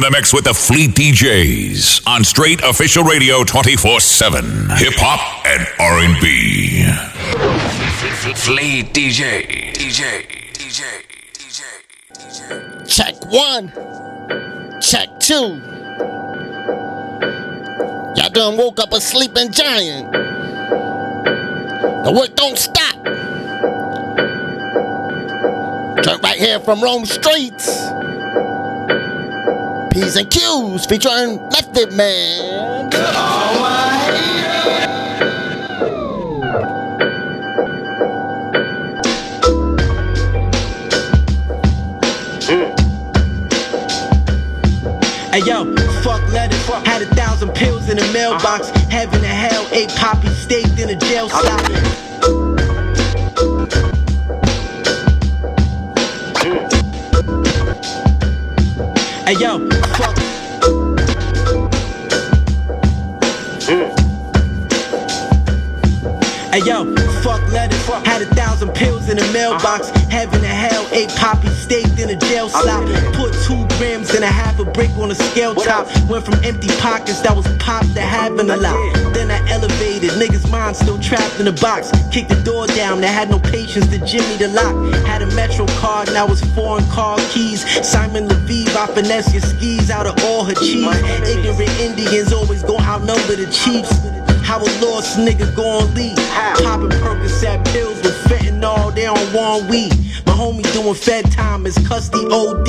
in the mix with the Fleet DJs on Straight Official Radio 24/7. Hip hop and R&B. Fleet DJ, DJ, DJ, DJ, DJ. Check one. Check two. Y'all done woke up a sleeping giant. The work don't stop. Turn right here from Rome Streetz. P's and Q's featuring Method Man. Hey yo, fuck letters. Had a thousand pills in the mailbox. Heaven and hell, eight poppies staked in a jail cell. Hey yo, fuck. Hey yo, fuck letters. Had a thousand pills in the mailbox. Heaven and hell, eight poppies staked in a jail slot. Put two grams and a half a brick on a scale top. Went from empty pockets that was pop to having a lot. Then I elevated, niggas' minds still trapped in a box. Kicked the door down, that had no patience to jimmy the lock. Had a Metro card, now it's foreign car keys. Simon Leviev, I finesse your skis out of all her cheese. Ignorant Indians always gon' outnumber the Chiefs. How a lost nigga gon' leave? Popping Percocet pills with fentanyl, they on one weed. My homie doing fed time is custody OD.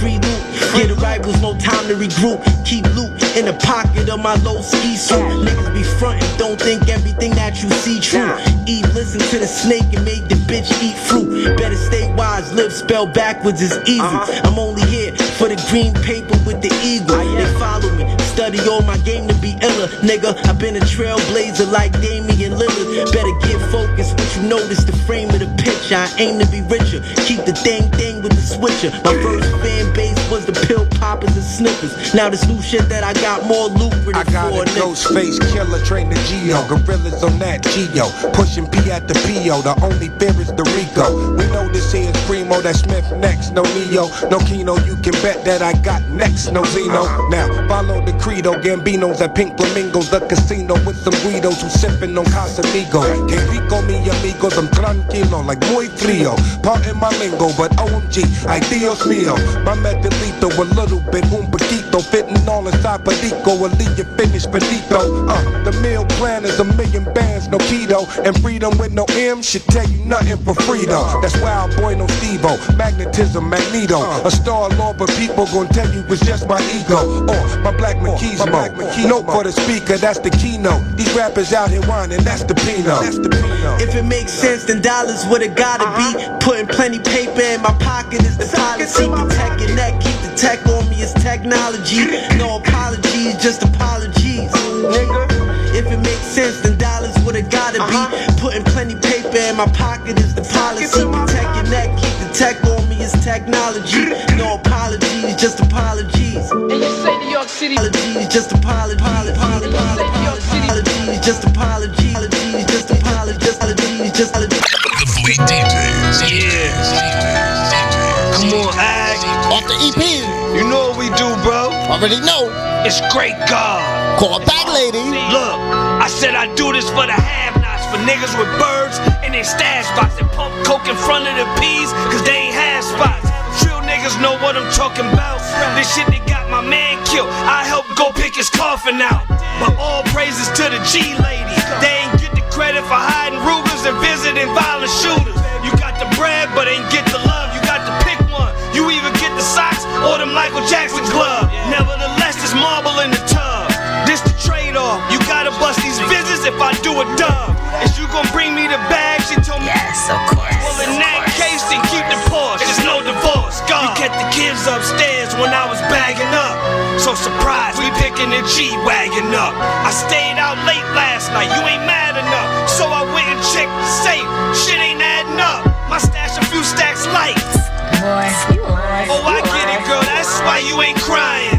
Free loot, get right, was no time to regroup. Keep loot in the pocket of my low ski suit. Niggas be frontin', don't think everything that you see true. Eat, listen to the snake and make the bitch eat fruit. Better stay wise, live spelled backwards is easy. Uh-huh. I'm only here for the green paper with the eagle. Ah, they follow me, study all my game to be iller. Nigga, I've been a trailblazer like Damian Lillard. Better get focused, what you notice the frame of the picture. I aim to be richer, keep the thing thing with the switcher. My first fan base was the pill poppers and snippers. Now this new shit that I got more lucrative I got for a nigga. ghost face killer, train the Geo. Gorillas on that Geo. Pushing P at the PO. The only fear is the Rico. We know this here is Primo, that Smith next. No Neo, no Kino. You can bet that I got next. No Zeno. Now, follow the credo. Gambinos at Pink Flamingos. The casino with some Guidos who sipping on Casamigo. Que rico, mi amigos. I'm tranquilo, like muy frío. Pardon my lingo, but OMG. Ay, Dios mío. My metalito, a little bit, un poquito. Fitting all inside Perico. Will leave you finished finito. Uh, the meal plan is a million bands, no keto. And freedom with no M should tell you nothing for freedom. That's wild boy, no Stevo. Magnetism, magneto. A star lord, but people gon' tell you it's just my ego. Or my black uh, machismo. Note for the speaker, that's the keynote. These rappers out here whining, that's the Pino. That's the Pino. If it makes sense, then dollars what it gotta be. Uh-huh. Putting plenty paper in my pocket is the policy. Protect your neck, keep the tech on me, it's technology. No apologies, just apologies. Nigga. If it makes sense, then dollars what it gotta be. Putting plenty paper in my pocket is the policy. Protect your neck, keep the tech on me, it's technology. No apologies, just apologies. And you say New York City. Apologies, just apologies. Apologies, apologies, just apologies. Apologies, just apologies. Apologies, just apologies. The Fleet DJs. Come on, Ag. Off the EP. You know what we do, bro. Already know. It's great God. Call back, lady. Look, I said I do this for the have-nots, for niggas with birds in their stash spots and pump coke in front of the peas, cause they ain't have spots. Real niggas know what I'm talking about. This shit that got my man killed, I helped go pick his coffin out. But all praises to the G lady. They ain't get the credit for hiding Rugers and visiting violent shooters. You got the bread, but ain't get the love. You got to pick one. You either get the socks or the Michael Jackson glove. Nevertheless, it's marble in the tub. This trade-off. You gotta bust these visits if I do a dub. Is you gonna bring me the bag? She told me. Yes, of course. Well, in that case, then keep the Porsche. There's no divorce. God. We kept the kids upstairs when I was bagging up. So surprised, we picking the G-Wagon up. I stayed out late last night, you ain't mad enough. So I went and checked the safe. Shit ain't adding up. My stash a few stacks light. Boy, you lying. Oh, I You get it, girl. That's why you ain't crying.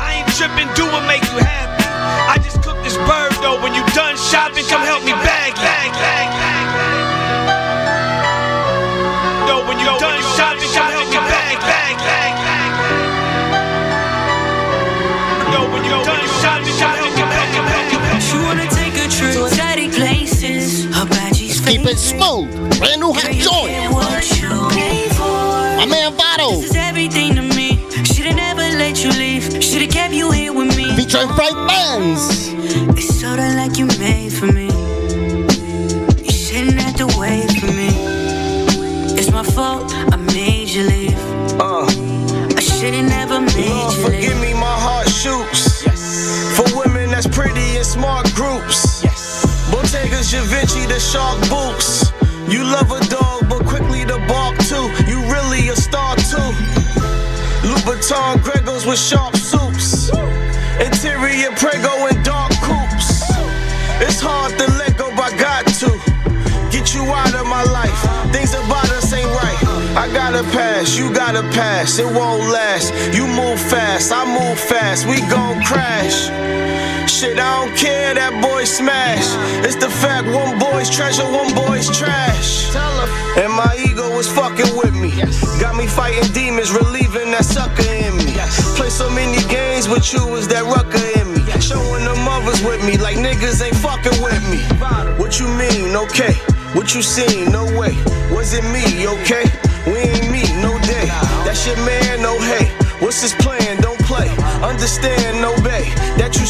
I ain't tripping, do what make you happy bird though. When you done shopping, come help me bag it. Yo, when you done shopping, come help me bag it. When you done shopping, come help me bag. She wanna take a trip to exotic places. Her Keep it smooth. Brand new hot joint. My man Vado. This is everything to me. Should've never let you leave. Should've kept you here with me. Featuring Frank Benz. Groups. Bottega's Givenchy, the shark boots. You love a dog, but quickly to bark too. You really a star too. Louboutin Gregos with sharp suits. Interior Prego and dark coupes. It's hard to let go, but I got to. Get you out of my life. Things about us ain't right. I gotta pass, you gotta pass. It won't last. You move fast, I move fast. We gon' crash. Shit, I don't care, that boy smash. It's the fact one boy's treasure, one boy's trash. And my ego was fucking with me. Got me fighting demons, relieving that sucker in me. Play so many games with you, is that rucker in me? Showing the mothers with me, like niggas ain't fucking with me. What you mean, okay? What you seen, no way. Was it me, okay? We ain't meet, no day. That's your man, no hey. What's his plan? Don't play. Understand, no bay. That you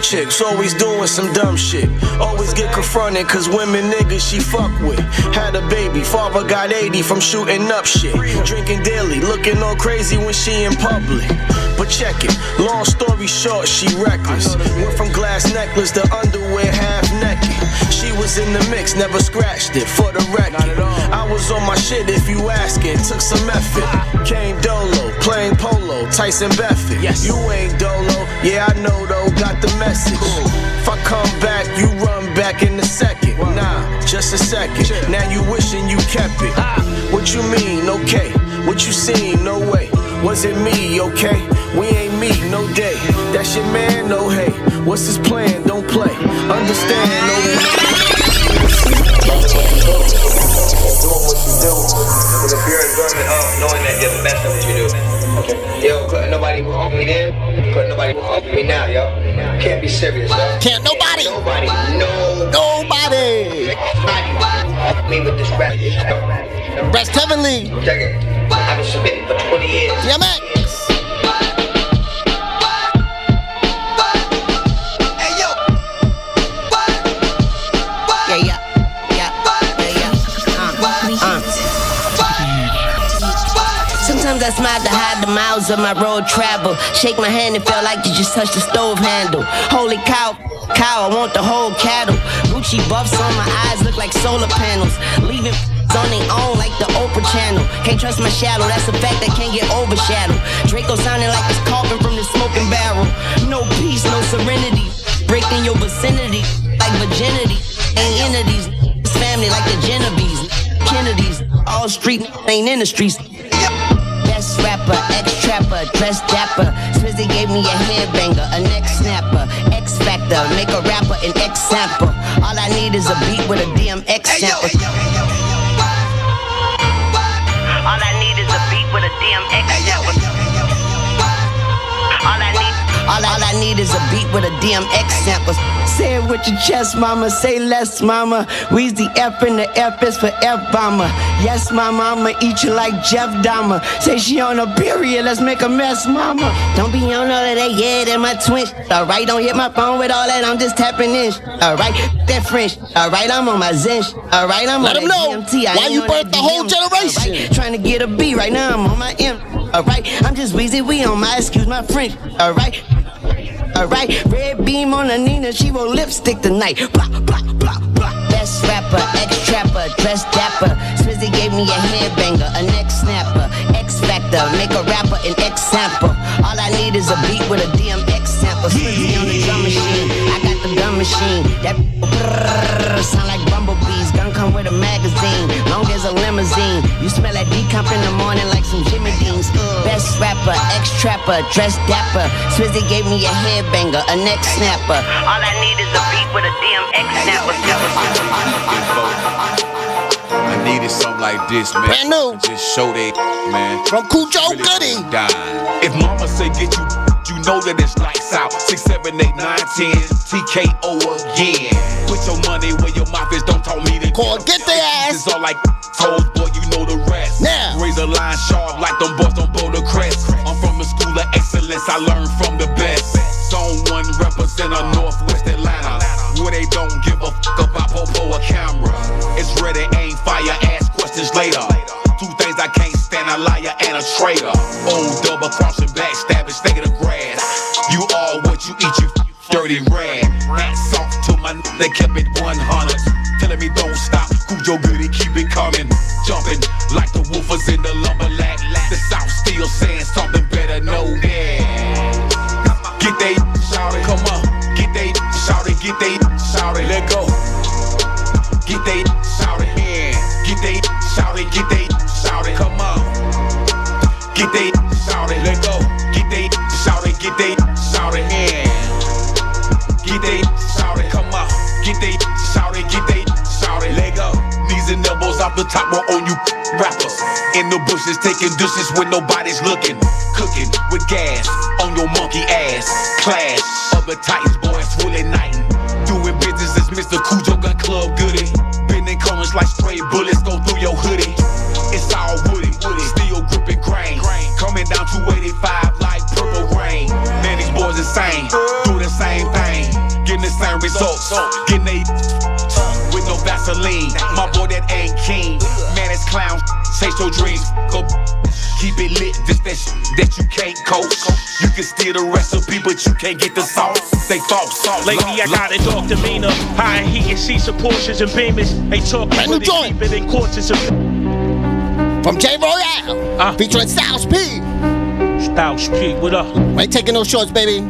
chick's always doing some dumb shit. Always get confronted cause women niggas she fuck with. Had a baby, father got 80 from shooting up shit. Drinking daily, looking all crazy when she in public. But check it, long story short, she reckless. Went from glass necklace to underwear half naked. She was in the mix, never scratched it for the record. I was on my shit if you asking, took some effort. Came dolo, playing polo, Tyson Beckford. You ain't dolo, yeah I know though, got the message. If I come back, you run back in a second. Nah, just a second. Now you wishing you kept it. What you mean, okay? What you seen, no way. Was it me, okay? We ain't meet, no day. That's your man, no hey. What's his plan? Don't play. Understand, no doing what you do with a pure enjoyment of knowing that you're the best at what you do. Yo, couldn't nobody me then, couldn't nobody off me now, yo. Can't be serious, yo. Can't nobody. Nobody, no, Nobody. nobody me with this rap. Rest heavenly. Check it. I've been spitting for 20 years. DMX. I smile to hide the miles of my road travel. Shake my hand and feel like you just touched the stove handle. Holy cow, cow, I want the whole cattle. Gucci buffs on my eyes look like solar panels. Leaving on their own like the Oprah channel. Can't trust my shadow, that's a fact that can't get overshadowed. Draco sounding like it's coughing from the smoking barrel. No peace, no serenity. Breaking your vicinity like virginity. Ain't into these family like the Genovese. Kennedys, all street ain't in the streets. Rapper, ex trapper, dress dapper. Swizzy gave me a headbanger, a neck snapper, X factor, make a rapper an X sample. All I need is a beat with a DMX sample. All I need is a beat with a DMX I all, all I need is a beat with a DMX sample. Say it with your chest, mama. Say less, mama. We's the F and the F is for F bomber. Yes, my mama eat you like Jeff Dahmer. Say she on a period, let's make a mess, mama. Don't be on all of that, yeah, that my twin. Alright, don't hit my phone with all that, I'm just tapping in. Alright, that French. Alright, I'm on my Zen. Alright, I'm Let on know DMT. I why you birthed the whole generation. Alright, Trying to get a B right now, I'm on my M. Alright, I'm just wheezy, we on my, excuse my French. Alright. Alright, red beam on the Nina, she roll lipstick tonight. Blah, blah, blah, blah. Best rapper, ex trapper, dress dapper. Swizzy gave me a headbanger, a neck snapper. X Factor, make a rapper an X sample. All I need is a beat with a DMX sample. Swizzy on the drum machine, I got the gun machine. That sound like bumblebees. Gun come with a magazine, long as a limousine. You smell that decomp in the morning like some Jimmy Deans. Uh. Best rapper, ex trapper, dressed dapper. Swizzy gave me a headbanger, a neck snapper. All I need is a beat with a DMX snapper. I needed something like this, man. Brand new. Just show they, man. From Cujo Really Goody. If mama say get you know that it's lights out. Six, seven, eight, nine, ten. TKO again. Put your money where your mouth is. Don't tell me to Call get the ass. It's all like toes, boy. You know the rest. Now. Razor line sharp like them boys on the Crest. I'm from the school of excellence. I learned from the best. Zone one represent a Northwest Atlanta. Where they don't give a fuck about popo or camera. It's ready, aim, fire, ask questions later. Two things I can't stand, a liar and a traitor. Old double crossing, backstabbing, snake in dirty rat. Hats off to my n- they kept it 100. Telling me don't stop, Cujo goody, keep it coming. Jumping like the woofers in the lumberjack. The South still saying something better, know that. Get they shout it, come on. Get they shout it, get they shout it, let go. Get they shout it. Get they shout it, get they the top, we're on you rappers. In the bushes, taking dishes when nobody's looking. Cooking with gas on your monkey ass. Clash, other titans, boys, fully nighting. Doing business as Mr. Cujo Gun Club Goody. Bending corners like stray bullets go through your hoodie. It's all woody, woody, still gripping grain. Coming down 285 like purple rain. Man, these boys insane, do the same thing. Getting the same results, getting they with no Vaseline. My boy that ain't keen. Man, it's clown, chase your dreams. Go keep it lit, just that sh- that you can't coach. You can steal the recipe, but you can't get the sauce. They false sauce. Lately I got a dark demeanor, high in heat and seats of Porsches and Beamers. They talking Brand new but they joint. it in courses of From J Royale. Uh. Featuring Styles P. Styles P. What up? Ain't taking no shorts, baby.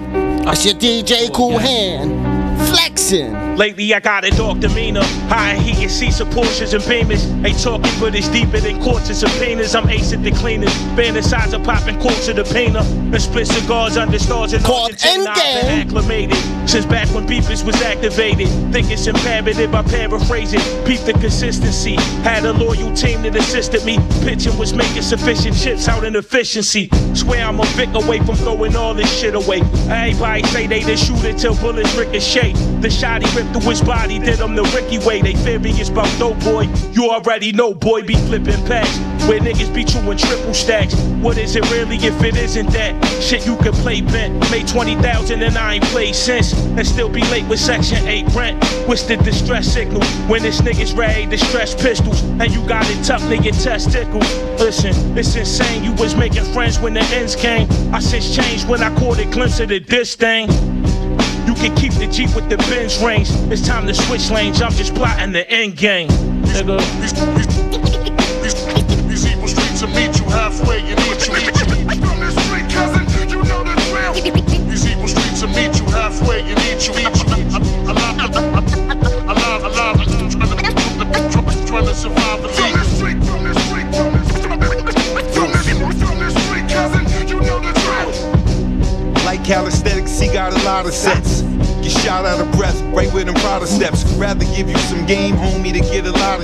That's your DJ Koolhand. Flexing. Lately I got a dark demeanor, high heat and seats of Porsches and Beamers. They talking but it's deeper than courts and subpoenas. I'm acing the cleaners, the size of popping quarts of the painter. And split cigars under stars in Called Argentina. I've been Endgame. acclimated since back when beefers was activated. Think it's imperative, I paraphrase it. Peep the consistency. Had a loyal team that assisted me. Pitching was making sufficient chips out in efficiency. Swear I'm a Vic away from throwing all this shit away. Everybody say they the shooter till bullets ricochet. The shot he ripped through his body, did him the Ricky way. They it's about dope boy. You already know, boy, be flipping packs. Where niggas be chewing triple stacks. What is it really if it isn't that? Shit you can play bent. Made 20,000 and I ain't played since. And still be late with Section 8 rent. What's the distress signal? When this nigga's ready to stress pistols. And you got it tough, nigga, testicles. Listen, it's insane. You was making friends when the ends came. I since changed when I caught a glimpse of the diss thing. You can keep the Jeep with the Benz range. It's time to switch lanes. I'm just plotting the end game. Nigga.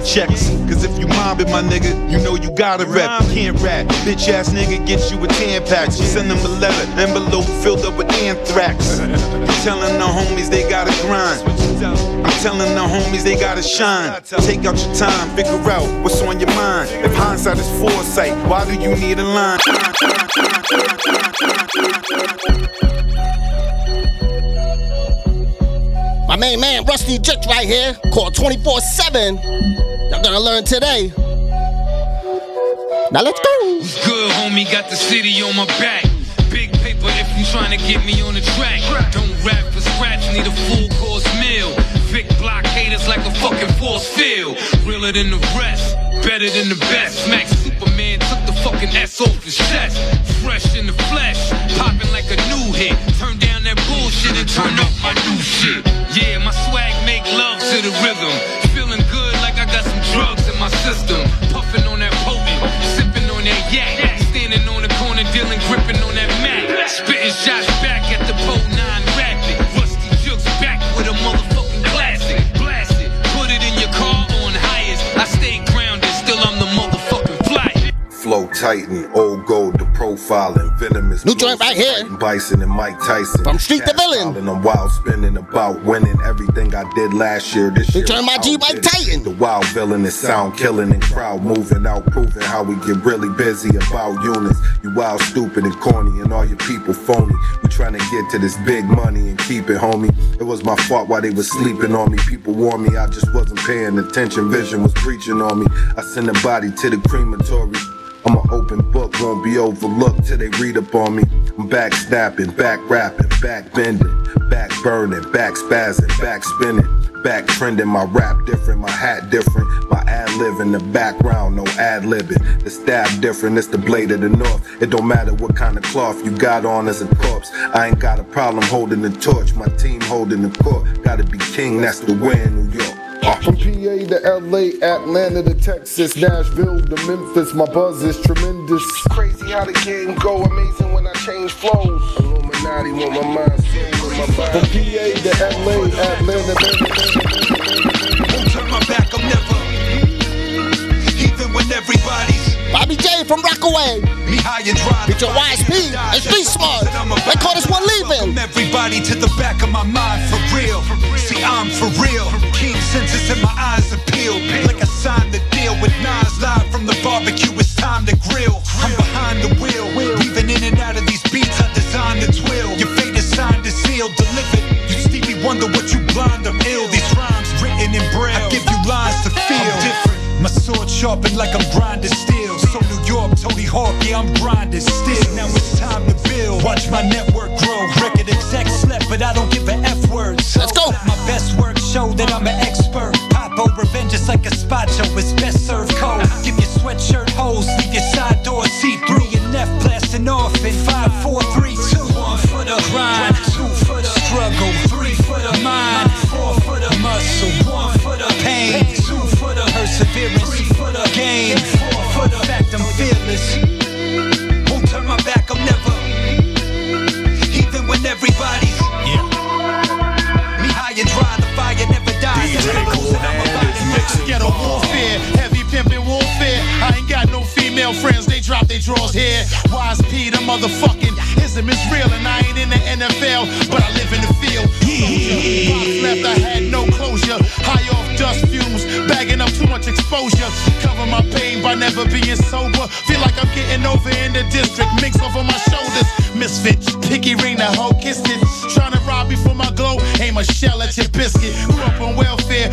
Checks. Cause if you mob it, my nigga, you know you gotta rep. Can't rap, bitch ass nigga gets you a 10 pack. Send them a letter, envelope filled up with anthrax. I'm telling the homies they gotta grind. I'm telling the homies they gotta shine. Take out your time, figure out what's on your mind. If hindsight is foresight, why do you need a line? My main man, Rusty Judge, right here, called 24 7. Y'all gonna learn today. Now let's go. Good homie, got the city on my back. Big paper if you trying to get me on the track. Don't rap for scratch, need a full course meal. Vic blockaders like a fucking force field. Realer than the rest, better than the best. Max Superman took the fucking S off his chest. Fresh in the flesh, popping like a new hit. Turn down that bullshit and turn up my new shit. Yeah, my my system. Puffing on that potent, sipping on that yak. Standing on the corner, dealing, gripping on that mat. Spitting shots back at the pole nine rapid. Rusty jukes back with a motherfucking classic. Blast it, put it in your car on highest. I stay grounded, still I'm the motherfucking fly. Flow Titan, old gold profiling, venomous. New joint right here. Bison and Mike Tyson. From Street to Villain. And I'm wild spinning about winning everything I did last year. This New joint my G Mike Titan. The wild villain is sound killing and crowd moving out, proving how we get really busy about units. You wild, stupid, and corny, and all your people phony. We trying to get to this big money and keep it, homie. It was my fault while they was sleeping on me. People warned me, I just wasn't paying attention. Vision was preaching on me. I sent a body to the crematory. I'm an open book, won't be overlooked till they read up on me. I'm back snapping, back rapping, back bending, back burning, back spazzing, back spinning, back trending. My rap different, my hat different, my ad lib in the background, no ad libbing. The stab different, it's the blade of the north. It don't matter what kind of cloth you got on as a corpse. I ain't got a problem holding the torch, my team holding the court. Gotta be king, that's the way in New York. From PA to LA, Atlanta to Texas, Nashville to Memphis, my buzz is tremendous. Crazy how the game go, amazing when I change flows. Illuminati want my mind, soul, and my body. From PA to LA, Atlanta, Won't turn my back, I'm never. Even when everybody's. Bobby J from Rockaway. Me high and dry. With your YSP and Street Smart. They call this one leaving. Everybody to the back of my mind for real. See, I'm for real. Keen senses in my eyes appeal. Like I signed the deal with Nas live from the barbecue. It's time to grill. I'm behind the wheel. Weaving in and out of these beats, I designed the twill. Your fate is signed and sealed, delivered. You Stevie wonder what you blind, I'm ill. These rhymes written in braille. I give you lines to feel. I'm different. My sword sharpened like I'm grinding steel. So New York, Tony Hawk, yeah, I'm grinding still. Now it's time to build. Watch my network grow. Record exec slept, but I don't give a F word. So Let's go. My best work show that I'm an expert. Pop over revenge just like a spot show. It's best served cold. Give your sweatshirt holes, leave your they drop their drawers here. Wise P, the motherfucking ism is real, and I ain't in the NFL, but I live in the field. Box left, I had no closure. High off dust fumes, bagging up too much exposure. Cover my pain by never being sober. Feel like I'm getting over in the district, mix over my shoulders. Misfit, picky ring, the hoe kissed it. Trying to rob me for my glow, aim a shell at your biscuit. Grew up on welfare,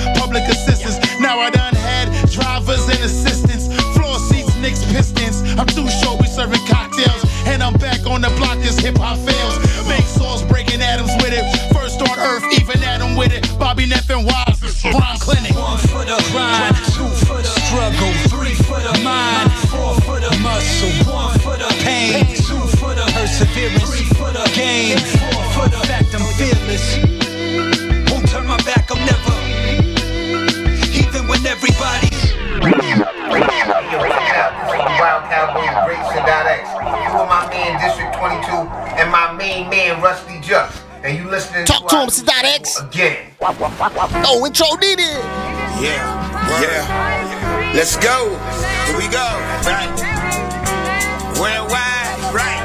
listening to Dot X. Again. Oh, intro needed. Yeah, yeah. Let's go. Here we go. Right. Worldwide, right.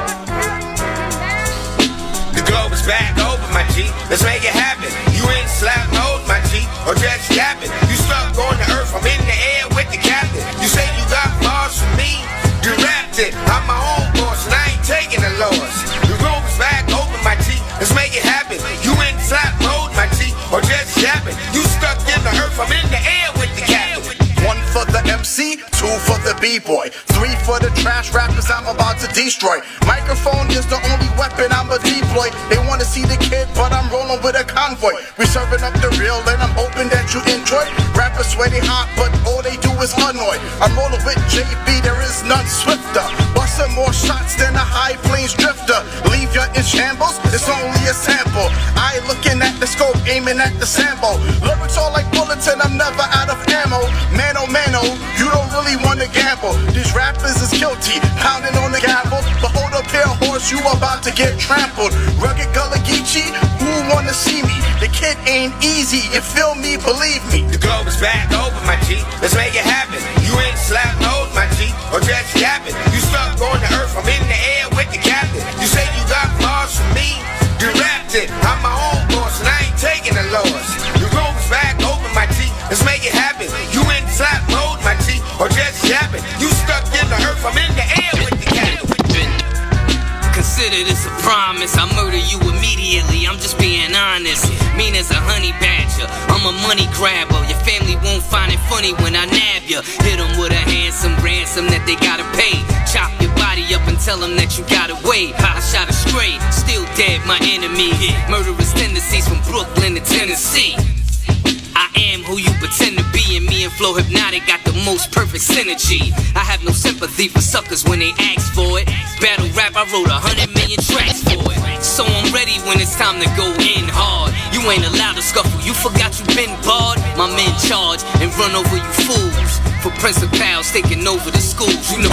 The globe is back open, my G. Let's make it happen. You ain't slap mode, my G, or just yapping. You stuck on the earth, I'm in the air with the captain. You say you got bars for me, you rapped it. I'm my own boss, and I ain't taking the loss. Or just yapping. You stuck in the earth, I'm in the air with the captain. One for the MC, two for the B-boy, three for the trash rappers I'm about to destroy. Microphone is the only weapon I'ma deploy. They wanna see the kid, but I'm rolling with a convoy. We serving up the real, and I'm hoping that you enjoy. Rappers sweaty hot, but all they do is annoy. I'm rolling with JB, there is none swifter. Busting more shots than a high plains drifter. Leave you in shambles, it's only a sample. Scope, aiming at the sample. Lyrics all like bullets, and I'm never out of ammo. Mano, oh, mano, oh, you don't really wanna gamble. These rappers is guilty, pounding on the gavel. But hold up here, horse, you about to get trampled. Rugged Gullah Geechee, who wanna see me? The kid ain't easy. You feel me? Believe me. The globe is back over, my G. Let's make it happen. You ain't slap nose, my G, or just yapping. You stuck going to earth. I'm in the air with the captain. You say you got bars from me. You it. I'm my This a promise. I murder you immediately. I'm just being honest. Mean as a honey badger. I'm a money grabber. Your family won't find it funny when I nab you. Hit them with a handsome ransom that they gotta pay. Chop your body up and tell them that you gotta wait. I shot a stray, still dead, my enemy. Murderous tendencies from Brooklyn to Tennessee. I am who you pretend to be, and Flow Hypnotic got the most perfect synergy. I have no sympathy for suckers when they ask for it. Battle rap, I wrote a hundred million tracks for it. So I'm ready when it's time to go in hard. You ain't allowed to scuffle, you forgot you been barred. My men charge and run over you fools. For principals taking over the schools, you know.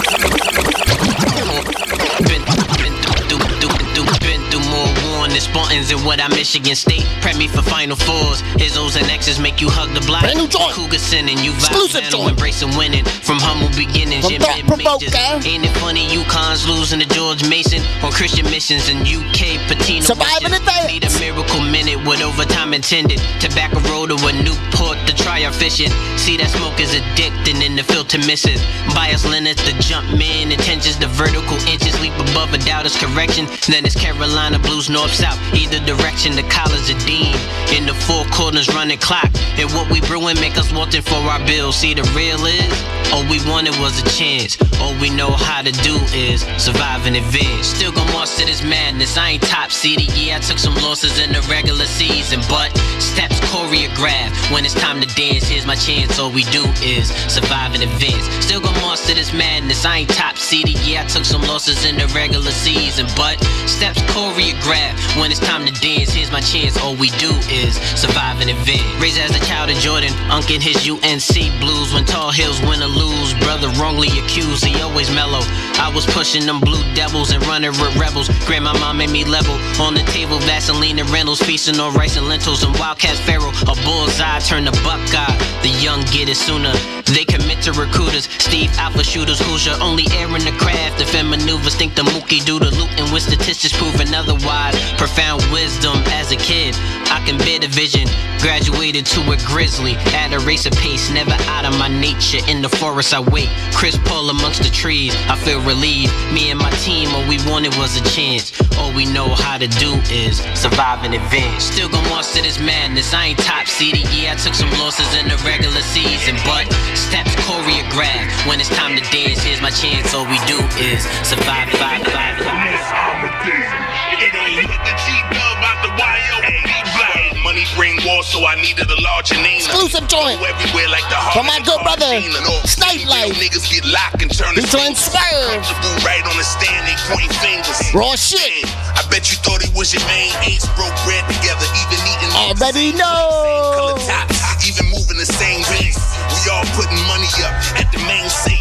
War Spartans and what I Michigan State. Prep me for Final Fours. His O's and X's make you hug the block. Brand new joint. Cougar sinning, you vibe Exclusive battle, joint. embracing winning. From humble beginnings, From your mid majors. Ain't it funny, UConn's losing to George Mason on Christian missions in UK Pitino. Surviving wishes. advance. Need a miracle minute with overtime intended. Tobacco road to a Newport to try our fishing. See that smoke is addicting and the filter misses. Bias limits the jump man, intentions the vertical inches leap above a doubter's correction. Then it's Carolina blues north south, either direction. The college are dean in the four corners running clock. And what we brewing make us wanting for our bills. See the real is all we wanted was a chance. All we know how to do is survive and advance. Still gon' march to this madness. I ain't top seeded. Yeah, I took some losses in the regular season, but steps choreographed. When it's time to dance, here's my chance. All we do is survive and advance. Still gon' march to this madness. I ain't top seeded. Yeah, I took some losses in the regular season, but steps choreographed. When it's time to dance, here's my chance. All we do is survive and advance. Raised as a child of Jordan, Unk in his UNC blues. When tall hills win or lose, brother wrongly accused, he always mellow. I was pushing them blue devils and running with rebels. Grandma mom made me level. On the table, Vaseline and Reynolds, feasting on rice and lentils and Wildcat Pharaoh. A bullseye turn the buckeye. The young get it sooner. They commit to recruiters. Steve Alford shooters, Hoosier. Only air in the craft. Defend maneuvers. Think the Mookie do the looting with statistics proving otherwise. Profound wisdom as a kid. I can bear the vision. Graduated to a grizzly. At a race of pace. Never out of my nature. In the forest I wait. Chris Paul amongst the trees. I feel relieved. Me and my team, all we wanted was a chance. All we know how to do is survive and advance. Still gon' to this madness. I ain't top seeded. Yeah, I took some losses in the regular season, but steps choreographed. When it's time to dance, here's my chance. All we do is survive, survive, survive. It ain't the G-Dub out the YO. Money bring war, so I needed a larger name. Exclusive joint. Everywhere like the For my good brother, Snipe Life. Niggas get locked and turn Featuring Swerve. Right on the stand, they point fingers. Raw shit. I bet you thought he was your main ace. Broke bread together, even eating. Already know. Even moving the same race. We all putting money up at the main safe.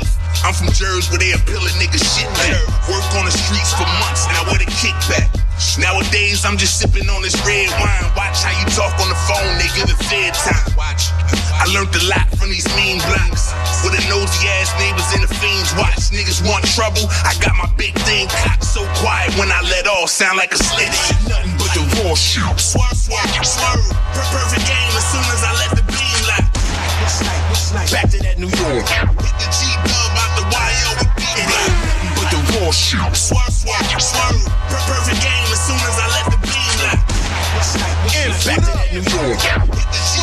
I'm from Jersey where they a appealing niggas shit back. Work on the streets for months, now where the kickback. Nowadays I'm just sipping on this red wine. Watch how you talk on the phone, they give it fair time. Watch. I learned a lot from these mean blocks. With the nosy ass neighbors and the fiends watch. Niggas want trouble. I got my big thing cocked so quiet when I let off. Sound like a slitty. Nothing but the raw shoot. Swerve, swerve, swerve. Perfect game as soon as I let the. Back to that New York. Hit the G-Dub out the YO with It ain't nothing but the raw shoot. Swerve, swerve, swerve. Perfect game as soon as I let the beam. And back to that New York. Hit the out YO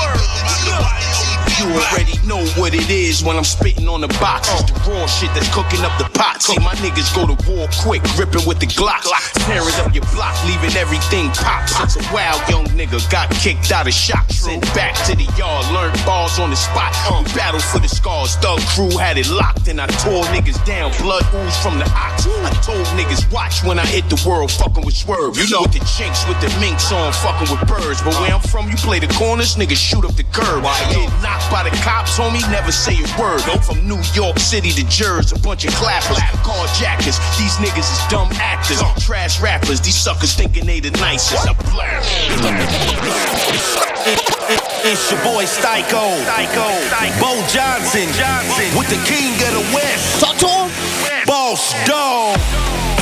You already know what it is when I'm spitting on the box. It's the raw shit that's cooking up the pot. See, my niggas go to war quick, gripping with the Glocks. Tearing up your block, leaving everything pop. Since a wild young nigga got kicked out of shop. Sent back to the yard, learned bars on the spot. We battled for the scars, thug crew had it locked. And I tore niggas down, blood ooze from the ox. I told niggas, watch when I hit the world, fucking with swerve. You know, with the chinks, with the minks on, fucking with birds. But where I'm from, you play the corners, niggas shoot up the curb. Get knocked by the cops, homie, never say a word. From New York City to Jersey, a bunch of clappers, carjackers. These niggas is dumb actors, trash rappers. These suckers thinking they the nicest. I blast. It's your boy Styko. Bo Johnson. With the king of the West. Talk to him. Boss Dog.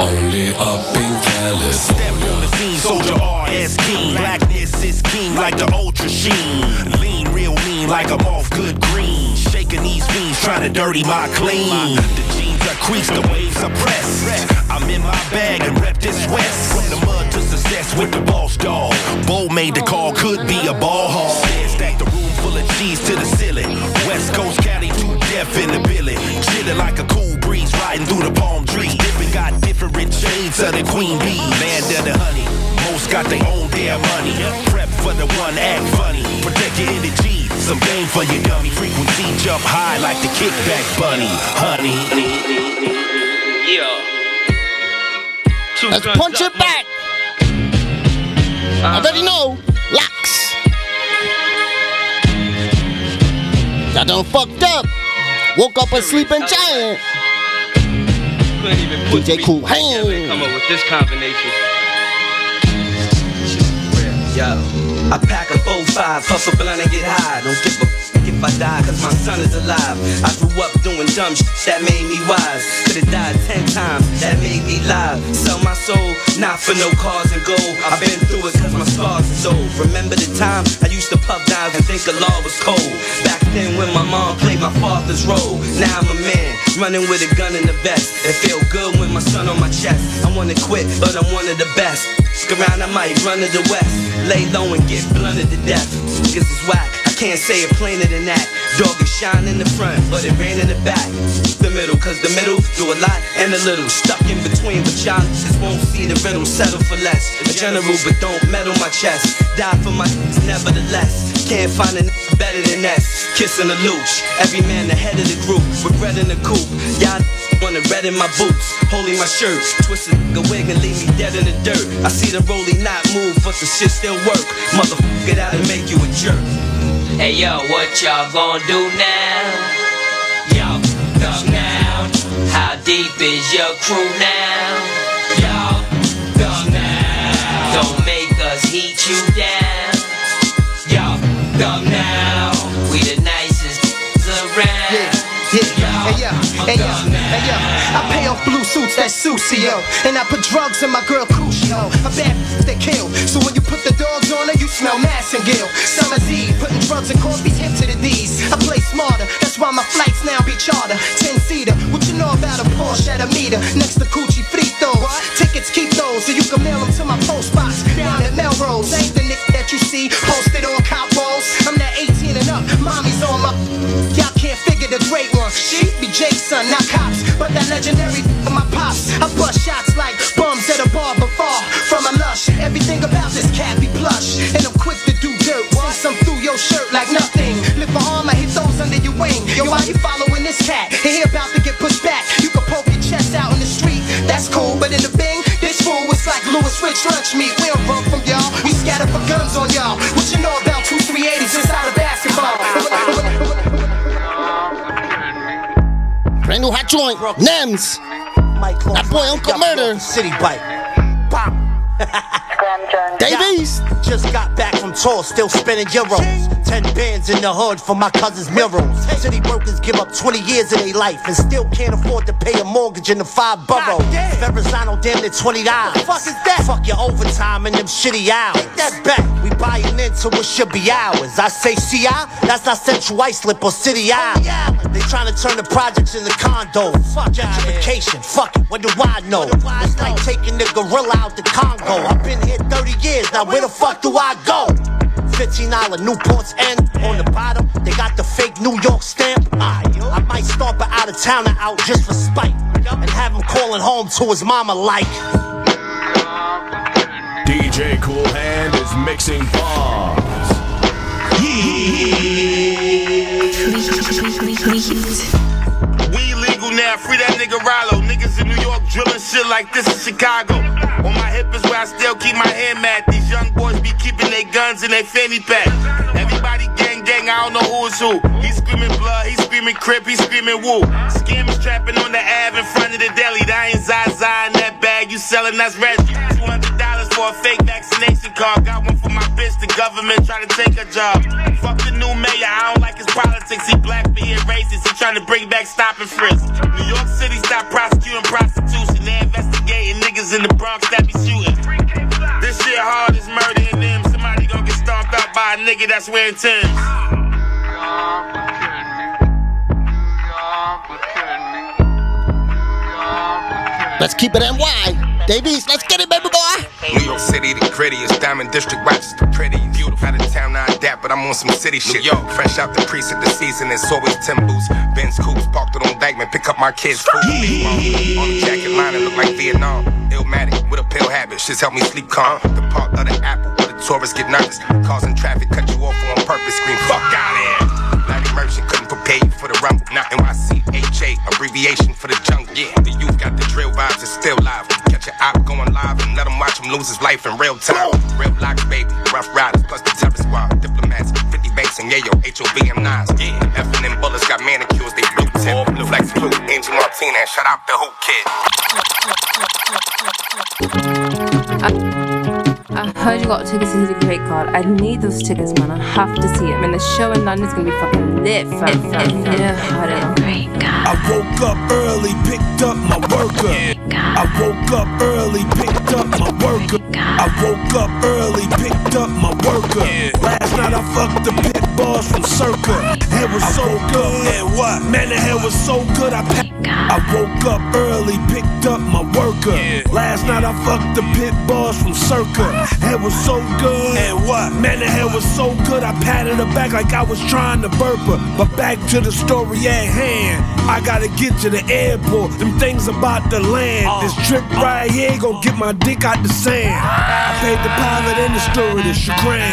Only up in California. Soldier RS King. Blackness is king like the Ultra Sheen. Lean real mean like I'm off good green. Shaking these beans, trying to dirty my clean. The jeans are creased, the waves are pressed. I'm in my bag and rep this west. From the mud to success with the boss dog. Bo made the call, could be a ball hog. Stack the room full of cheese to the ceiling. West Coast Cali, too deaf in the billy. Chillin' like a cool breeze, riding through the palm trees. Different got different shades of the queen bee. Land of the honey. Most got their own damn money. Prep for the one, act funny. Protect your energy. Some game for your dummy. Frequency jump high like the kickback bunny. Honey. Yeah. Let's punch it back. I already know. Locks. Got done fucked up. Woke up a sleeping giant. Couldn't even put DJ Cool. together. And come up with this combination. Yo, I pack a 4-5, hustle blunt and get high. Don't give a f- if I die, cause my son is alive. I grew up doing dumb shit that made me wise. Could've died 10 times, that made me live. Sell my soul, not for no cars and gold. I've been through it cause my scars are old. Remember the time I used to puff dive and think the law was cold. Back then when my mom played my father's role. Now I'm a man, running with a gun in the vest. It feel good when my son on my chest. I wanna quit, but I'm one of the best. Fuck around, I might run to the west. Lay low and get blunted to death. Niggas is whack. Can't say it plainer than that. Dog is shine in the front, but it rain in the back. The middle, cause the middle do a lot and a little. Stuck in between, but y'all just won't see the riddle. Settle for less. A general, but don't meddle my chest. Die for my nevertheless. Can't find a better than S. Kissing a looch. Every man the head of the group. Regret in the coop. Y'all wanna red in my boots. Holding my shirt. Twisted a wig and leave me dead in the dirt. I see the rolling not move, but the shit still work. Motherfucker, that'll make you a jerk. Hey yo, what y'all gonna do now? Y'all up now. How deep is your crew now? Y'all up now. Don't make us heat you down. Y'all up now. We the nicest around. Yeah, hey yo, hey yo, hey yo. I pay off blue suits, that's Susio. And I put drugs in my girl Crucio. A bad they kill. So when you put the dogs on her, you smell Massengill. Summer's Eve, putting drugs in coffee's hip to the D's. I play smarter, that's why my flights now be charter. 10 seater, what you know about a Porsche at a meter? Next to Coochie Frito. Tickets keep those so you can mail them to my post box down at Melrose. Ain't the nick that you see posted on cop walls. I'm that 18 and up, mommy's on my. The great one. She be Jason, not cops, but that legendary of my pops. I bust shots like bums at a bar, but far from a lush. Everything about this cat be plush, and I'm quick to do dirt. Since I'm through your shirt like nothing. Lift my arm, I hit those under your wing. Yo, why you following this cat? And he about to get pushed back. You can poke your chest out in the street, that's cool, but in the bing, this fool was like Louis Rich lunch meat. We don't run from y'all, we scatter for guns on y'all. What you know Brand new hot joint. Nems. That boy Uncle Murder. City bike. Pop. Davies. Just got back from tour, still spinning euros. Ten bands in the hood for my cousin's murals. City workers give up 20 years of their life and still can't afford to pay a mortgage in the five boroughs. Verrazano damn near 20 dollars. Fuck is that? Fuck your overtime and them shitty hours. Take that back. We buying into what should be ours. I say CI, that's not Central Islip or City Island. They trying to turn the projects into condos. Fuck gentrification. Fuck it. What do I know? It's like taking the gorilla out the Congo. I've been here 30 years. Now where the fuck do I go? $15 Newport's end on the bottom. They got the fake New York stamp. Ah, I might start an out of towner out just for spite. And have him calling home to his mama like. DJ Koolhand is mixing bombs. We illegal now, free that nigga Rollo. Niggas in New York drilling shit like this in Chicago. On my hip is where I still keep my hand mad. These young boys be keeping their guns in their fanny pack. Everybody gang gang, I don't know who is who. He screaming blood, he screaming crip, he screaming woo. Scammers trapping on the Ave in front of the deli. That ain't Zaza in that bag, you selling that's Reggie. $200 for a fake vaccination card. Got one for my bitch, the government trying to take her job. Fuck the new mayor, I don't like his politics. He black, he racist. He trying to bring back stop and frisk. New York City stop prosecuting prostitution. They investigating niggas in the Bronx that be shooting. This shit hard as murder in them. Somebody gonna get stomped out by a nigga that's wearing Timbs. Let's keep it NY. Davies, let's get it. New York City, the grittiest. Diamond District, Rochester, pretty. Beautiful. Out of town, I adapt, but I'm on some city shit. Yo, fresh out the precinct, the season, it's always Timbers. Benz Coops, parked it on Dyckman, pick up my kids' food. On the jacket line, it look like Vietnam. Illmatic, with a pill habit, shit's help me sleep calm. The park of the apple, where the tourists get nervous. Causing traffic, cut you off on purpose, scream, fuck out of here. Larry Merchant couldn't prepare you for the rumble. Now NYC, HA, abbreviation for the jungle. Yeah, the youth got the drill vibes, it's still live. Catch your op going live and let him watch him lose his life in real time. Real blocks, baby, rough riders, plus the terror squad, diplomats, 50 banks and yayo, HOV and nines. Yeah, F&M bullets got manicures, they blue tip. Blue flex blue, Angel Martinez, shout out the Who Kid. Uh, I heard you got tickets to the Great Card. I need those tickets, man. I have to see it. Man, the show in London's gonna be fucking lit, fam. fam, fam. Yeah, I don't know. I woke up early, picked up my worker. I woke up early, picked up my worker. I woke up early, picked up my worker. Last night I fucked the pit boss from Circa. Hair was so good. And what? Man, the hair was so good. I pa- I woke up early, picked up my worker. Last night I fucked the pit boss from Circa. Hair was so good. And what? Man, the hair was so good. I patted her back like I was trying to burp her. But back to the story at hand. I gotta get to the airport. Them things about to land. Uh, this trip uh. right here gon' get my dick out the sand. I paid the pilot and the stewardess. Shukran.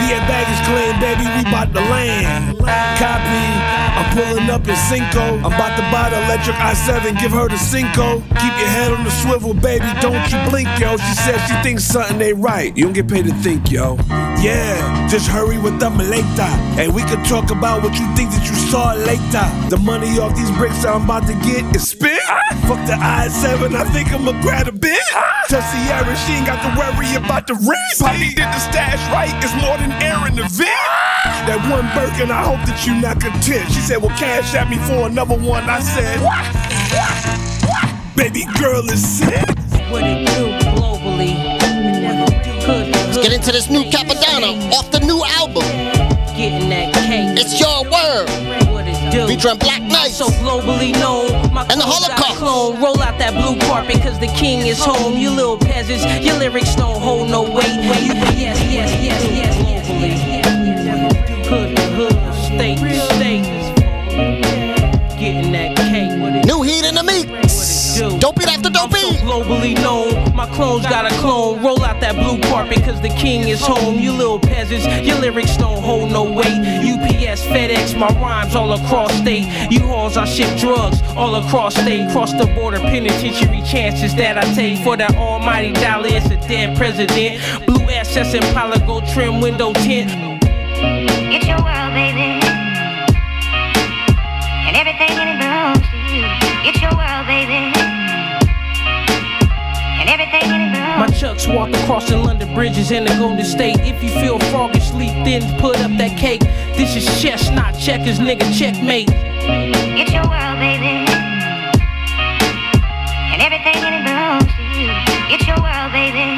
Be at baggage claim, baby. We bout to land. Copy. I'm pulling up in Cinco. I'm about to buy the electric i7. Give her the Cinco. Keep your head on the swivel, baby. Don't you blink, yo. She says she thinks something ain't right. You don't get paid to think, yo. Yeah, just hurry with the maleta. And we can talk about what you think that you saw later. The money off these bricks I'm about to get is spent. Fuck the i7, I think I'ma grab a bit. Tell Sierra she ain't got to worry about the rent. Poppy did the stash right, it's more than air in the vent. That one Birkin, I hope that you not content. She said, Well, cash at me for another one. I said, What? Baby girl is sick. What it do globally? Let's get into this new Cappadonna off the new album. Getting that cake. It's your word. Featuring Black Knight. So globally known. My And the Holocaust. Clone. Roll out that blue carpet cause the king is home. You little peasants, your lyrics don't hold no weight. You yes, yes, yes, yes, globally. Hood to hood, state to state. Dope it after dope I'm so globally known. My clones got a clone. Roll out that blue carpet cause the king is home. You little peasants, your lyrics don't hold no weight. UPS, FedEx, my rhymes all across state. U-Hauls, I ship drugs all across state. Cross the border, penitentiary chances that I take. For that almighty dollar, it's a dead president. Blue SS and go trim window tint. It's your world, baby. Across the London bridges and the Golden State. If you feel froggy sleep, then put up that cake. This is chess, not checkers, nigga, checkmate. It's your world, baby. And everything in it belongs to you. It's your world, baby.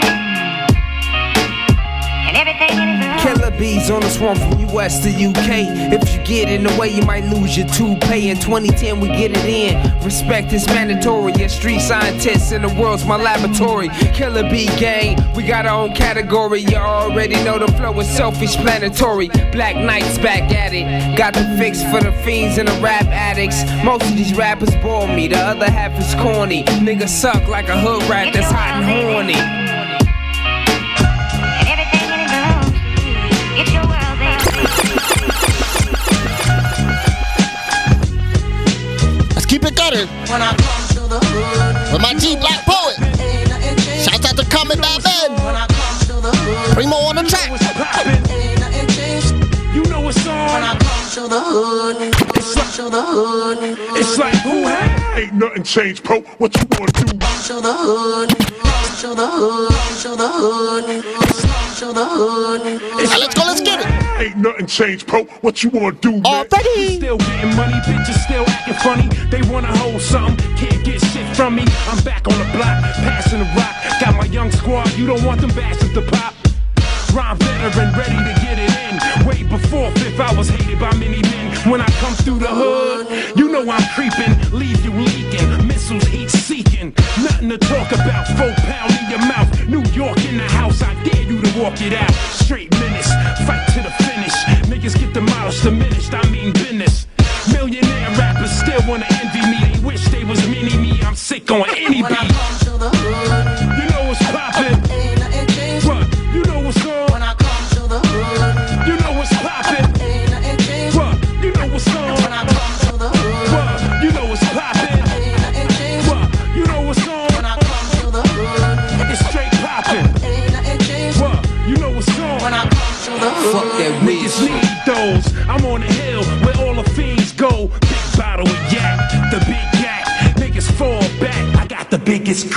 And everything in it Killer bees on the swarm from US to UK. If you get in the way, you might lose your toupee. In 2010, we get it in. Respect is mandatory. A street scientists in the world's my laboratory. Killer bee gang, we got our own category. You already know the flow is self-explanatory. Black Knights back at it. Got the fix for the fiends and the rap addicts. Most of these rappers bore me. The other half is corny. Niggas suck like a hood rat that's hot and horny. when I come to the hood. With my team, Black Poet. Shout out to Coming back, Ben. Primo on the track. You know what's on. When I come to the hood. It's like, to the hood. It's like who had? Ain't nothing changed, bro. What you wanna do? To the hood. To the hood. To the hood. To the hood. Let's go. Let's get it. Ain't nothing changed, bro. What you wanna do, man? Already. Still getting money, bitches still acting funny. They wanna hold something, can't get shit from me. I'm back on the block, passing the rock. Got my young squad, you don't want them bastards to pop. Rhyme veteran, ready to get it in. Way before fifth, I was hated by many men. When I come through the hood, you know I'm creeping, leave you leaking. Missiles heat seeking, nothing to talk about. Four pound in your mouth. New York in the house, I dare you to walk it out. Straight menace, fight to the finish. Niggas get demolished, diminished. I mean business. Millionaire rappers still wanna envy me. They wish they was mini me. I'm sick on any beat.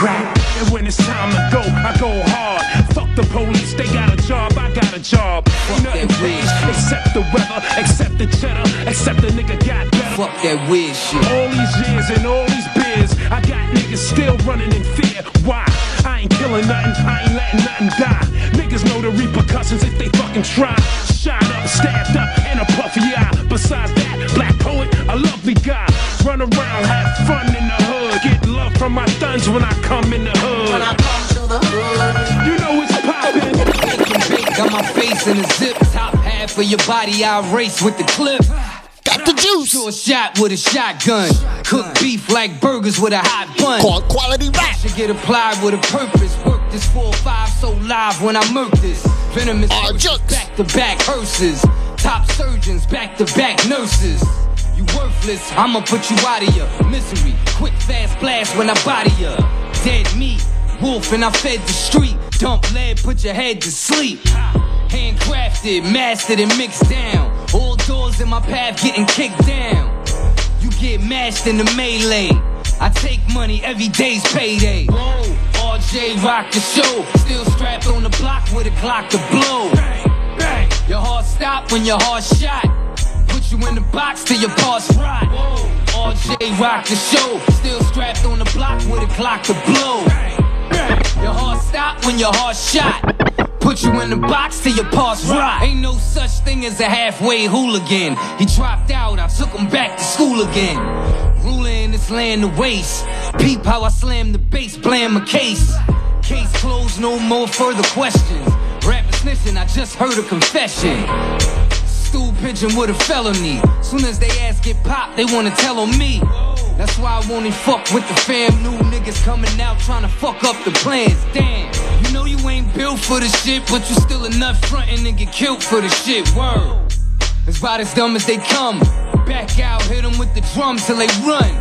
And when it's time to go, I go hard. Fuck the police, they got a job, I got a job. Ain't nothing changed except the weather, except the cheddar, except the nigga got better. Fuck that weird shit. All these years and all these beers, I got niggas still running in fear. Why? I ain't killing nothing, I ain't letting nothing die. Niggas know the repercussions if they fucking try. Shot up, stabbed up, and a puffy eye. Besides that, black poet, a lovely guy. Run around, have fun from my thuns when I come in the hood. When I come to the hood, you know it's poppin'. Got my face in a zip, top half of your body, I race with the clip. Got the juice. Short shot with a shotgun. Cook beef like burgers with a hot bun. Called quality rap. Should get applied with a purpose. Work this 4-5 so live when I murk this. Venomous verses, back to back hearses. Top surgeons, back to back nurses. You worthless, I'ma put you out of your misery. Quick fast blast when I body ya. Dead meat, wolf and I fed the street. Dump lead, put your head to sleep. Handcrafted, mastered and mixed down. All doors in my path getting kicked down. You get mashed in the melee. I take money every day's payday. Whoa, RJ rock the show. Still strapped on the block with a Glock to blow. Bang, Your heart stop when your heart shot. You in the box till your parts rot. Whoa, RJ rock the show. Still strapped on the block with a clock to blow. Your heart stop when your heart shot. Put you in the box till your parts rot. Ain't no such thing as a halfway hooligan. He dropped out, I took him back to school again. Ruling this land to waste. Peep how I slam the bass, blam a case. Case closed, no more further questions. Rapping snitching, I just heard a confession. Stool pigeon with a felony. Soon as they ass get popped, they wanna tell on me. That's why I won't even fuck with the fam. New niggas coming out trying to fuck up the plans. Damn, you know you ain't built for the shit, but you still enough frontin' and get killed for the shit. Word. It's about as dumb as they come. Back out, hit 'em with the drums till they run.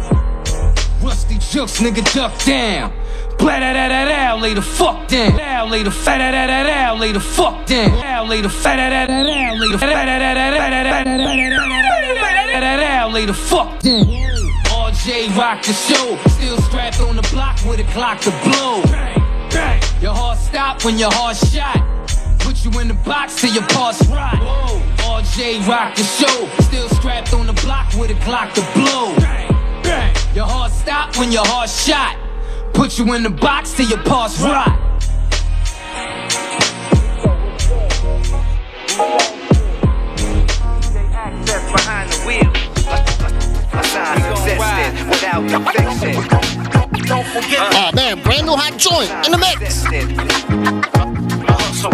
Rusty jokes, nigga, duck down. Blah da da da da, lay the fuck down. Now lay the fat da da da da, lay the fuck down. Now lay the fat da da da da, lay the fat da da da da da, lay the fuck down. RJ rock the show, still strapped on the block with a clock to blow. Your heart stop when your heart shot. Put you in the box till your parts rot. RJ rock the show, still strapped on the block with a clock to blow. Your heart stop when your heart shot. Put you in the box till your parts rot. Ah, behind the wheel. A sign success without perfection. Don't forget. Oh man, brand new hot joint in the mix.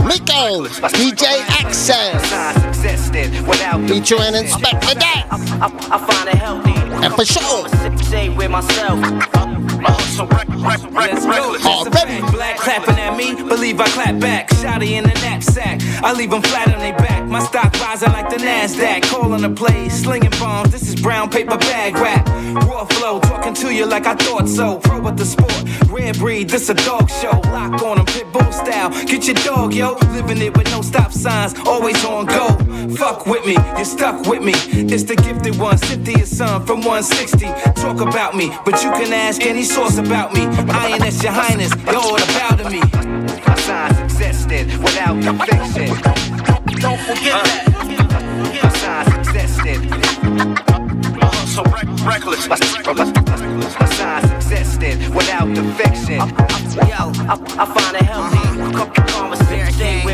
Miko, DJ Access, featuring Inspector Dat. I find it healthy. And for sure, Stay with myself. Go. Already. Black clapping at me, believe I clap back. Shotty in the knapsack, I leave them flat on their back. My stock rising like the NASDAQ. Calling the plays, slinging bombs. This is brown paper bag rap. Raw flow, talking to you like I thought so. Pro with the sport, rare breed, this a dog show. Lock on 'em, pit bull style. Get your dog, yo. Living it with no stop signs, always on go. Fuck with me, you're stuck with me. It's the gifted one, Cynthia's son from 160. Talk about me, but you can ask any source about me. INS your highness, you're all about me. My signs existed without the fiction. Don't forget that. My signs existed. So reckless. My, my signs existed without the fiction. Yo, I, I find it healthy. Conversation with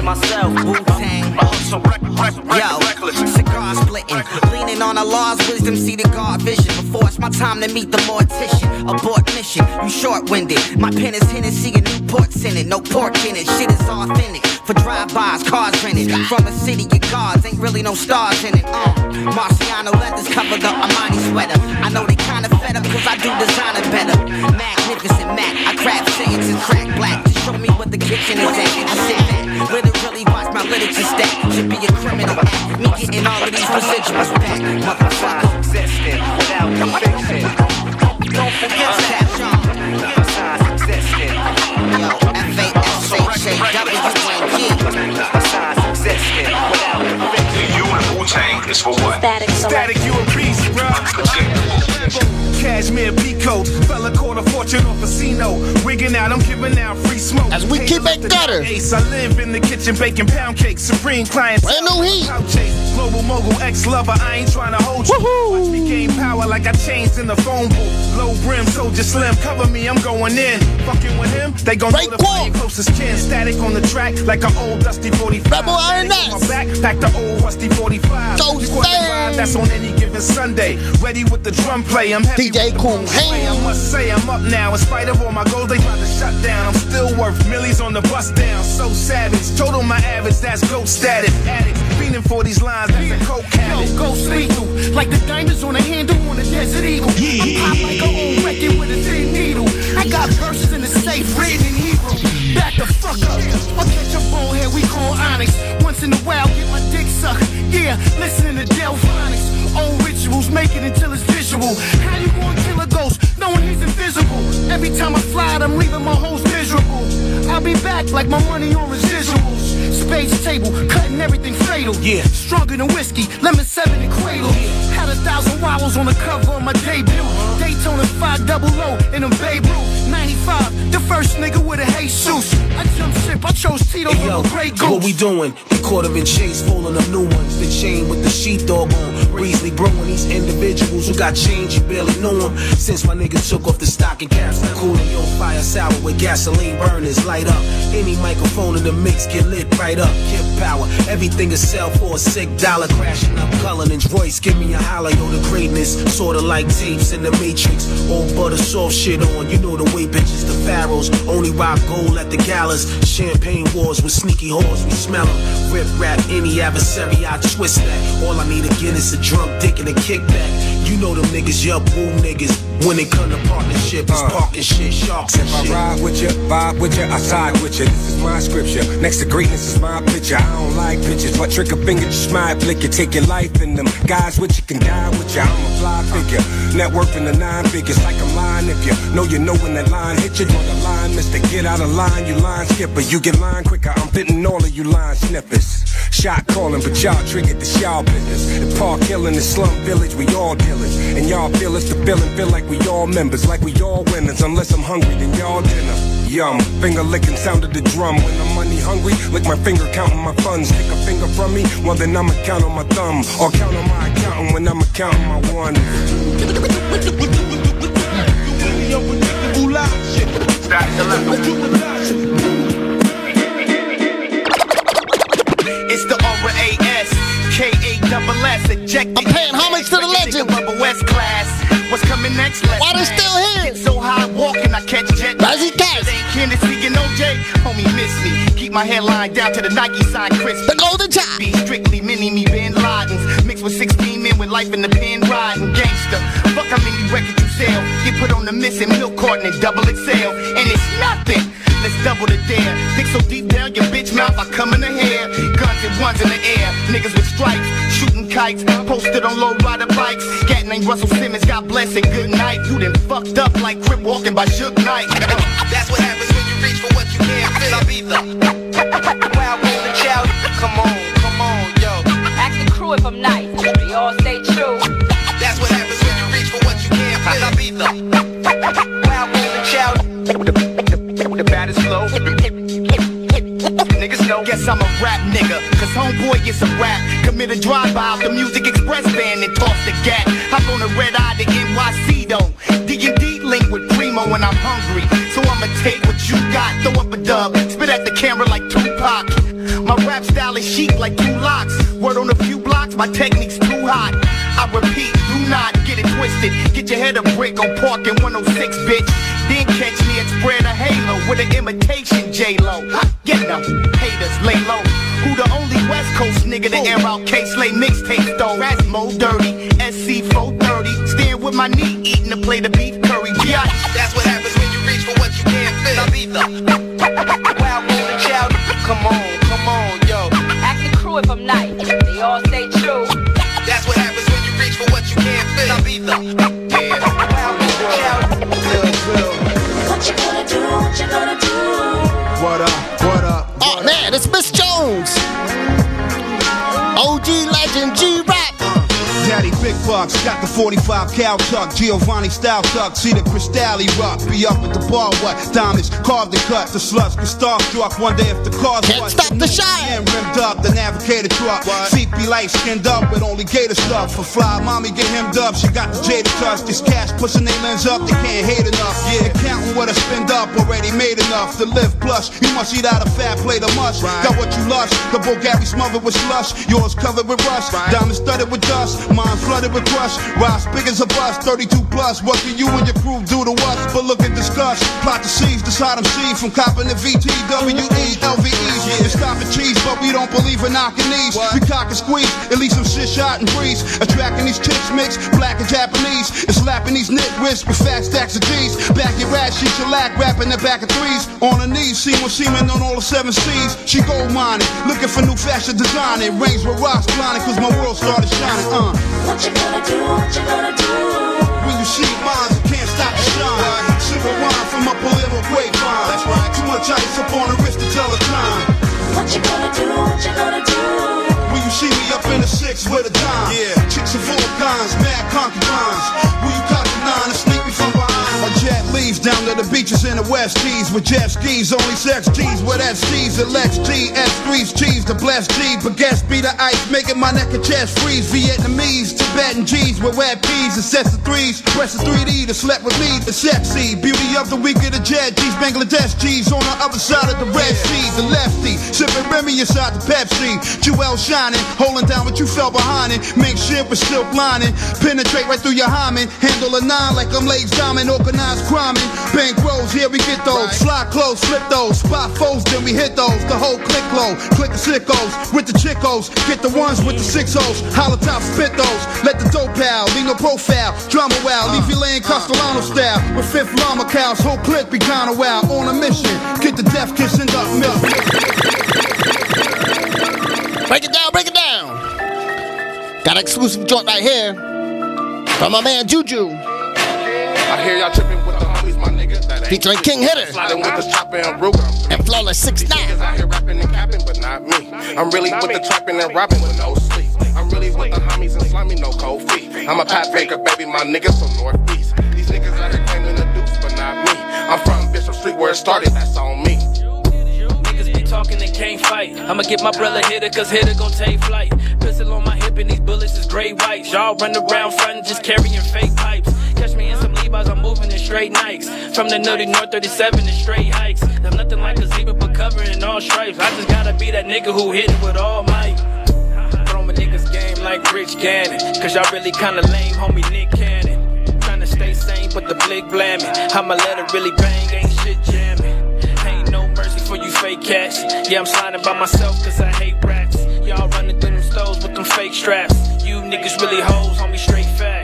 myself, Wu Tang. Yo, cigar splitting, leaning on Allah's wisdom, see the God vision. Before it's my time to meet the mortician, abort mission. You short-winded. My pen is Hennessy and Newport's in it. No pork in it. Shit is authentic. For drive-bys, cars rented. From a city of gods, ain't really no stars in it. Uh, Marciano leathers cover the Armani sweater. I know they kinda fed up cause I do design it better. Magnificent Mac, I craft sayings and crack black to show me what the kitchen is at. I literally watch my literature stack. Should be a criminal act. Me getting all of these residuals back. Motherfucker. existed without the fiction. Don't forget uh. that. My signs. Yo, F-A-S-H-A-W-N-G. My without the fiction. You and Wu Tang is for what? Static Static, you a beast, bro. Cashmere peacoat, fella caught a fortune off a casino. Wigging out, I'm giving out free smoke. As we keep it gutter. Ace, I live in the kitchen baking pound cakes, supreme clients. Brand new heat. Global mogul, ex lover, I ain't trying to hold you. Watch me gain power like I changed in the phone booth. Low brim, soldier slim, cover me, I'm going in. Fucking with him, they gon' know the closest kin. Static on the track like an old dusty 45. Rebel Iron my back, the old rusty 45. Go You caught the vibe, that's on any given Sunday. Ready with the drum play, I'm DJ with the Cool boom. I must say I'm up now. In spite of all my goals, they tried to shut down. I'm still worth millions on the bus down. So savage, total my average, that's goat status. Addicts, fiending for these lines, that's a coke habit. Yo, go lethal, like the diamonds on the handle on a desert eagle. I'm pop like an old record with a thin needle. I got verses in the safe written in Hebrew. Back the fuck up. I'll catch a bonehead we call Onyx. Once in a while, get my dick sucked. Yeah, listening to Delfonics. Old rituals, make it until it's Every time I fly, I'm leaving my host miserable. I'll be back like my money on residuals. Space table, cutting everything fatal. Yeah, stronger than whiskey, lemon seven and cradle. Had thousand wobbles on the cover of my debut. Daytona 5 double O in a Babe Ruth. 95, the first nigga with a Jesus. I jumped ship, I chose Tito Hey, yo, Grey what we doing? We caught him in chase, pulling up new ones. The chain with the sheepdog on. Breezely brewing these individuals who got change, you barely knew them. Since my nigga took off the stocking caps, cooling your fire sour with gasoline burners. Light up any microphone in the mix, get lit right up. Kip power, everything is sell for a sick dollar. Crashing up Cullinan's Royce, give me a holler, yo, the greatness. Sorta like tapes in the Matrix. Old butter soft shit on, you know the way bitches, the pharaohs. Only rock gold at the galas. Champagne wars with sneaky whores, we smell 'em. Rip rap any adversary, I twist that. All I need again is a drunk dick and a kickback. You know them niggas, yup, woo niggas. When it come to partnership, it's uh. parking shit, sharks and If I shit. ride with you, vibe with you, I side with you. This is my scripture. Next to greatness is my picture. I don't like pictures, but trick a finger, just smile, flick you, take your life in them. Guys with you can die with you. I'm a fly figure. Network in the nine figures, like I'm lying if you know you know when that line hit you. Draw the line, mister. Get out of line, you line skipper. You get line quicker. I'm fitting all of you line snippers. Shot calling, but y'all triggered the y'all business. The park killing the slum village, we all dealers. And y'all feel it's the feeling, feel like we all members, like we all winners. Unless I'm hungry, then y'all dinner. Yum, finger licking sound of the drum. When I'm money hungry, lick my finger counting my funds. Take a finger from me, well then I'ma count on my thumb. Or count on my accountant when I'ma count my one. It's double S, ejected. I'm paying homage to the legend. West class. What's coming next? Why they still here? Get so high walking, I catch jet. Razzie Cats. Kennedy and OJ, homie miss me. Keep my hairline down to the Nike sign crispy. The golden child. Be strictly mini me Bin Ladens. Mixed with 16 men with life in the pen riding. Gangster. Fuck how many records you sell. Get put on the missing milk carton and double XL. And it's nothing. Let's double the dare. Dig so deep down your bitch mouth, I come in the hair. Guns and ones in the air. Niggas with stripes, shooting kites, posted on low rider bikes. Cat named Russell Simmons, God bless and good night. You done fucked up like Crip walking by Suge Knight. Uh, that's what happens when you reach for what you can't feel. I'll be the wild golden child. Come on, come on, yo. Ask the crew if I'm nice. They all stay true. That's what happens when you reach for what you can't feel. I'll be the wild golden child. Niggas know. Guess I'm a rap nigga. Cause homeboy gets a rap. Commit a drive-by the Music Express van and toss the gat. Hop on a red eye to NYC though. D&D link with Primo when I'm hungry. So I'ma take what you got, throw up a dub. Spit at the camera like Tupac. My rap style is chic like two locks. Word on a few blocks, my technique's too hot. I repeat, do not get it twisted. Get your head a brick on Park in 106, bitch. Then catch me at Spread a Halo with an imitation J-Lo. Get them haters, lay low. Who the only West Coast nigga to air out Kay Slay mixtapes though? That's Mo Dirty, SC 430. Stand with my knee, eating a plate of beef curry. G.I. That's what happens when you reach for what you can't feel. I'll be the wild golden child. Come on, come on, yo. Ask the crew if I'm nice. They all the yeah. What you gonna do? What you gonna do? Big got the 45 cal tuck, Giovanni style tuck, see the Cristalli rock, be up at the bar, what? Diamonds carved and cut, the sluts get starstruck. One day if the cars Can't stop the shine. and rimmed up, the navigator truck, feet be light skinned up with only gator stuff. For fly, mommy get hemmed up, she got the jaded touch, this cash pushing they lens up, they can't hate enough. Yeah, counting what I spend up, already made enough to live plush. You must eat out a fat plate of mush. Got what you lush, the Bulgari smothered with slush, yours covered with rust, diamonds studded with dust, mine flooded with crush. Rise big as a bus, 32 plus. What can you and your crew do to us? But look at discuss. Plot to seize, decide I'm C from copping to VTWE, LVEs. Yeah. It's stop and cheese, but we don't believe in knocking these. We cock and squeeze, at least some shit shot and breeze. Attracting these chicks mix, black and Japanese. And slapping these nitwits with fat stacks of G's. Back your ass, she shellac, rapping the back of threes. On her knees, seeing semen on all the seven C's. She gold mining, looking for new fashion designing. Rings with rocks blinding, cause my world started shining. Uh. What you gonna do? What you gonna do? When you see mine, you can't stop the shine. Wine from up a little grapevine. That's right. Too much ice up on the wrist to tell the time. What you gonna do? What you gonna do? When you see me up in the six with a dime. Yeah. Chicks of all down to the beaches in the West G's with jet skis, only sex G's with SG's, the Lex G, S3's cheese, the blessed G, baguettes be the ice, making my neck and chest freeze. Vietnamese, Tibetan G's with wet peas and sets of threes, press a 3D to slept with me, the sexy beauty of the week of the jet G's, Bangladesh G's on the other side of the Red Sea, the lefty, sipping Remy inside the Pepsi, Jewel shining, holding down what you felt behind it, make shit with silk lining, penetrate right through your hymen, handle a nine like I'm Lays Diamond, organized criming, bank rolls, here we get those, fly close, flip those, spot foes, then we hit those, the whole click low, click the sickos, with the chickos, get the ones with the six O's, hollow top spit those, let the dope pal, leave no profile, drama wow, leave you laying Castellano style, with fifth llama cows, whole clip be kinda wild, on a mission, get the death kiss and up milk. Break it down, break it down. Got an exclusive joint right here. From my man Juju. I hear y'all tripping with the homies, my nigga. That ain't Featuring King Hitter. Sliding with the chopper and root. And Flawless 6 9 Niggas out here rapping and capping, but not me. I'm really with the trapping and robbing with no sleep. I'm really with the homies and slimy, no cold feet. I'm a Pat Baker, baby, my niggas from Northeast. These niggas out here claiming the deuce, but not me. I'm from Bishop Street where it started, that's on me. Niggas be talking and can't fight. I'ma get my brother hitter, cause hitter gon' take flight. Pistol on my hip and these bullets is gray whites. Y'all run around frontin' just carrying fake pipes. Catch me in some Levi's, I'm moving in straight Nikes. From the nutty North 37 in straight hikes. I'm nothing like a zebra, but covering all stripes. I just gotta be that nigga who hit it with all might. Throw my niggas game like Rich Gannon. Cause y'all really kinda lame, homie Nick Cannon. Tryna stay sane, but the blick blamming. I'ma let it really bang, ain't shit jamming. Ain't no mercy for you fake cats. Yeah, I'm sliding by myself cause I hate rats. Y'all running through them stoves with them fake straps. You niggas really hoes, homie, straight facts.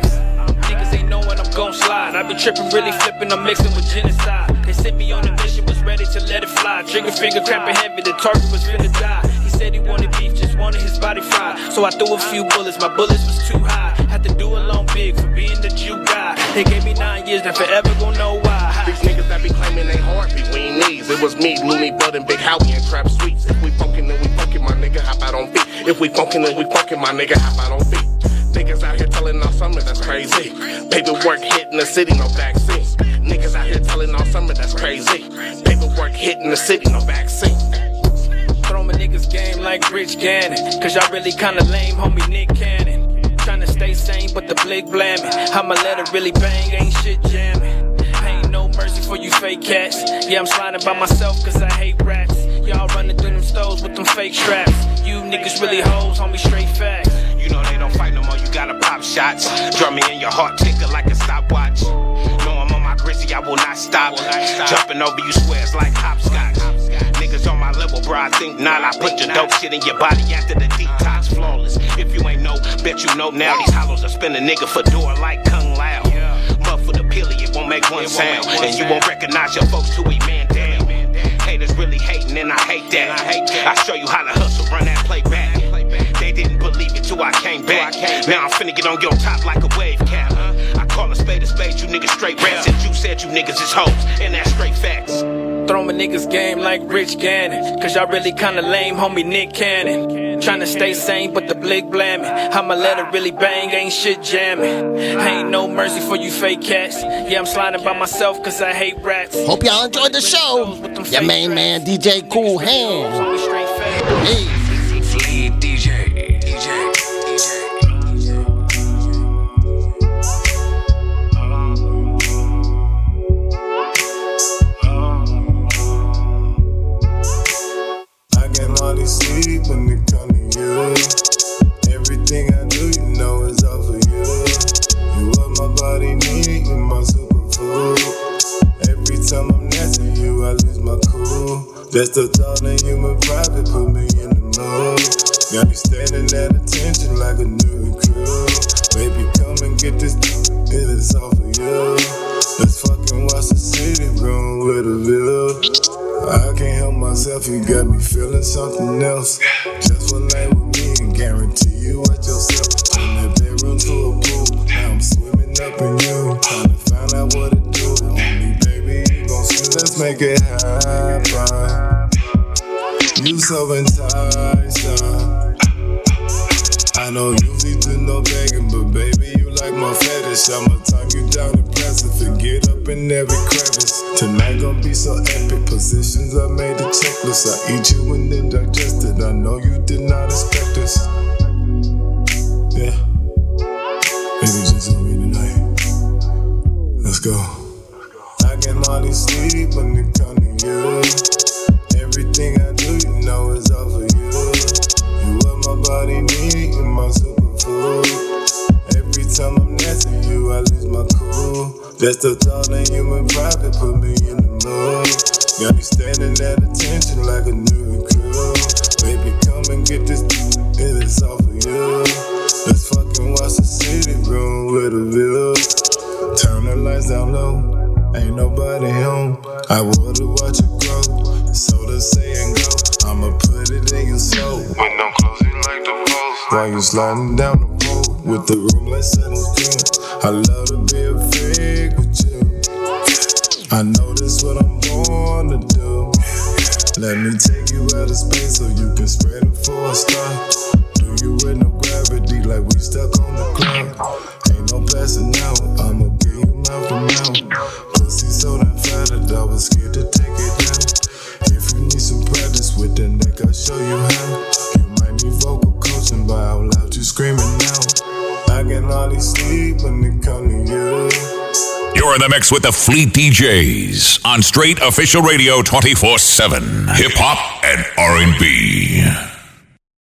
I be tripping, really flipping, I'm mixing with genocide. They sent me on a mission, was ready to let it fly. Trigger finger cramping heavy, the target was finna die. He said he wanted beef, just wanted his body fried. So I threw a few bullets, my bullets was too high. Had to do a long big for being the Jew guy. They gave me nine years, they forever gon' know why. These niggas that be claiming they heartbeat, we ain't knees. It was me, Looney Bud, and Big Howie and Trap Sweets. If we funkin', then we funkin', my nigga, hop out on feet. If we funkin', then we funkin', my nigga, hop out on feet. Niggas out here telling all summer, that's crazy. Paperwork hitting the city, no vaccine. Niggas out here telling all summer, that's crazy. Paperwork hitting the city, no vaccine. Throw my niggas game like Rich Gannon. Cause y'all really kinda lame, homie Nick Cannon. Tryna stay sane, but the blick blamin'. I'ma let it really bang, ain't shit jamming. Ain't no mercy for you fake cats. Yeah, I'm sliding by myself cause I hate rats. Y'all running through them stores with them fake straps. You niggas really hoes, homie, straight facts. You know they don't fight no more, you gotta pop shots. Drum me in your heart, ticker like a stopwatch. No, I'm on my grizzly, I will not stop. Jumping over you squares like hopscotch. Niggas on my level, bro, I think not. I put your dope shit in your body after the detox, flawless. If you ain't know, bet you know now. These hollows will spin a nigga for door like Kung Lao. Muff for the pilly, it won't make one sound. And you won't recognize your folks till we man down. Haters really hating, and I hate that. I show you how to hustle, run that play back. Till I came back. Now I'm finna get on your top like a wave cap. I call a spade a spade, you niggas straight rats. And you said you niggas is hoes, and that's straight facts. Throw my niggas game like Rich Gannon. Cause y'all really kinda lame, homie Nick Cannon. Tryna stay sane, but the blick blamin'. I'ma let it really bang, ain't shit jamming. Ain't no mercy for you fake cats. Yeah, I'm sliding by myself cause I hate rats. Hope y'all enjoyed the show. Your main man, DJ Koolhand. Hey. Money when it come to you. Everything I do, you know, is all for you. You what my body need, you my superfood. Every time I'm next to you, I lose my cool. Just the thought of human private put me in the mood. Got me standing at attention like a new recruit. Baby, come and get this, it is all for you. Let's fucking watch the city room with a view. I can't help myself, you got me feeling something else. Just one night with me and guarantee you watch yourself. Turn that bedroom to a pool. Now I'm swimming up in you. Trying to find out what to do. Only baby, you gon' see, let's make it happen. You so enticing. Uh. I don't usually do no begging, baby, you like my fetish. I'ma time you down and press it, forget up in every crevice. Tonight gon' be so epic. Positions I made a checklist. I eat you and then digest it. I know you did not expect this. Yeah. Maybe just on me tonight. Let's go. I get money sleep Just the thought of human private put me in the mood. Got me standing at attention like a new recruit. Baby, come and get this, dude, it is all for you. Let's fucking watch the city room with a view. Turn the lights down low, ain't nobody home. I wanna watch it grow. So to say and go, I'ma put it in your soul. When I'm closing like the post. While you sliding down the road with the room like settle through. I love to be I know this what I'm born to do. Let me take you out of space so you can spread it for a star. Do you with no gravity like we stuck on the cloud? Ain't no passing out. I'ma give you mouth to mouth. Pussy so damn that I was scared to take it down. If you need some practice with the neck, I'll show you how. You might need vocal coaching, but out loud you screaming now. I can hardly sleep when it come to you. You're in the mix with the Fleet DJs on Straight Official Radio 24/7. Hip hop and R&B.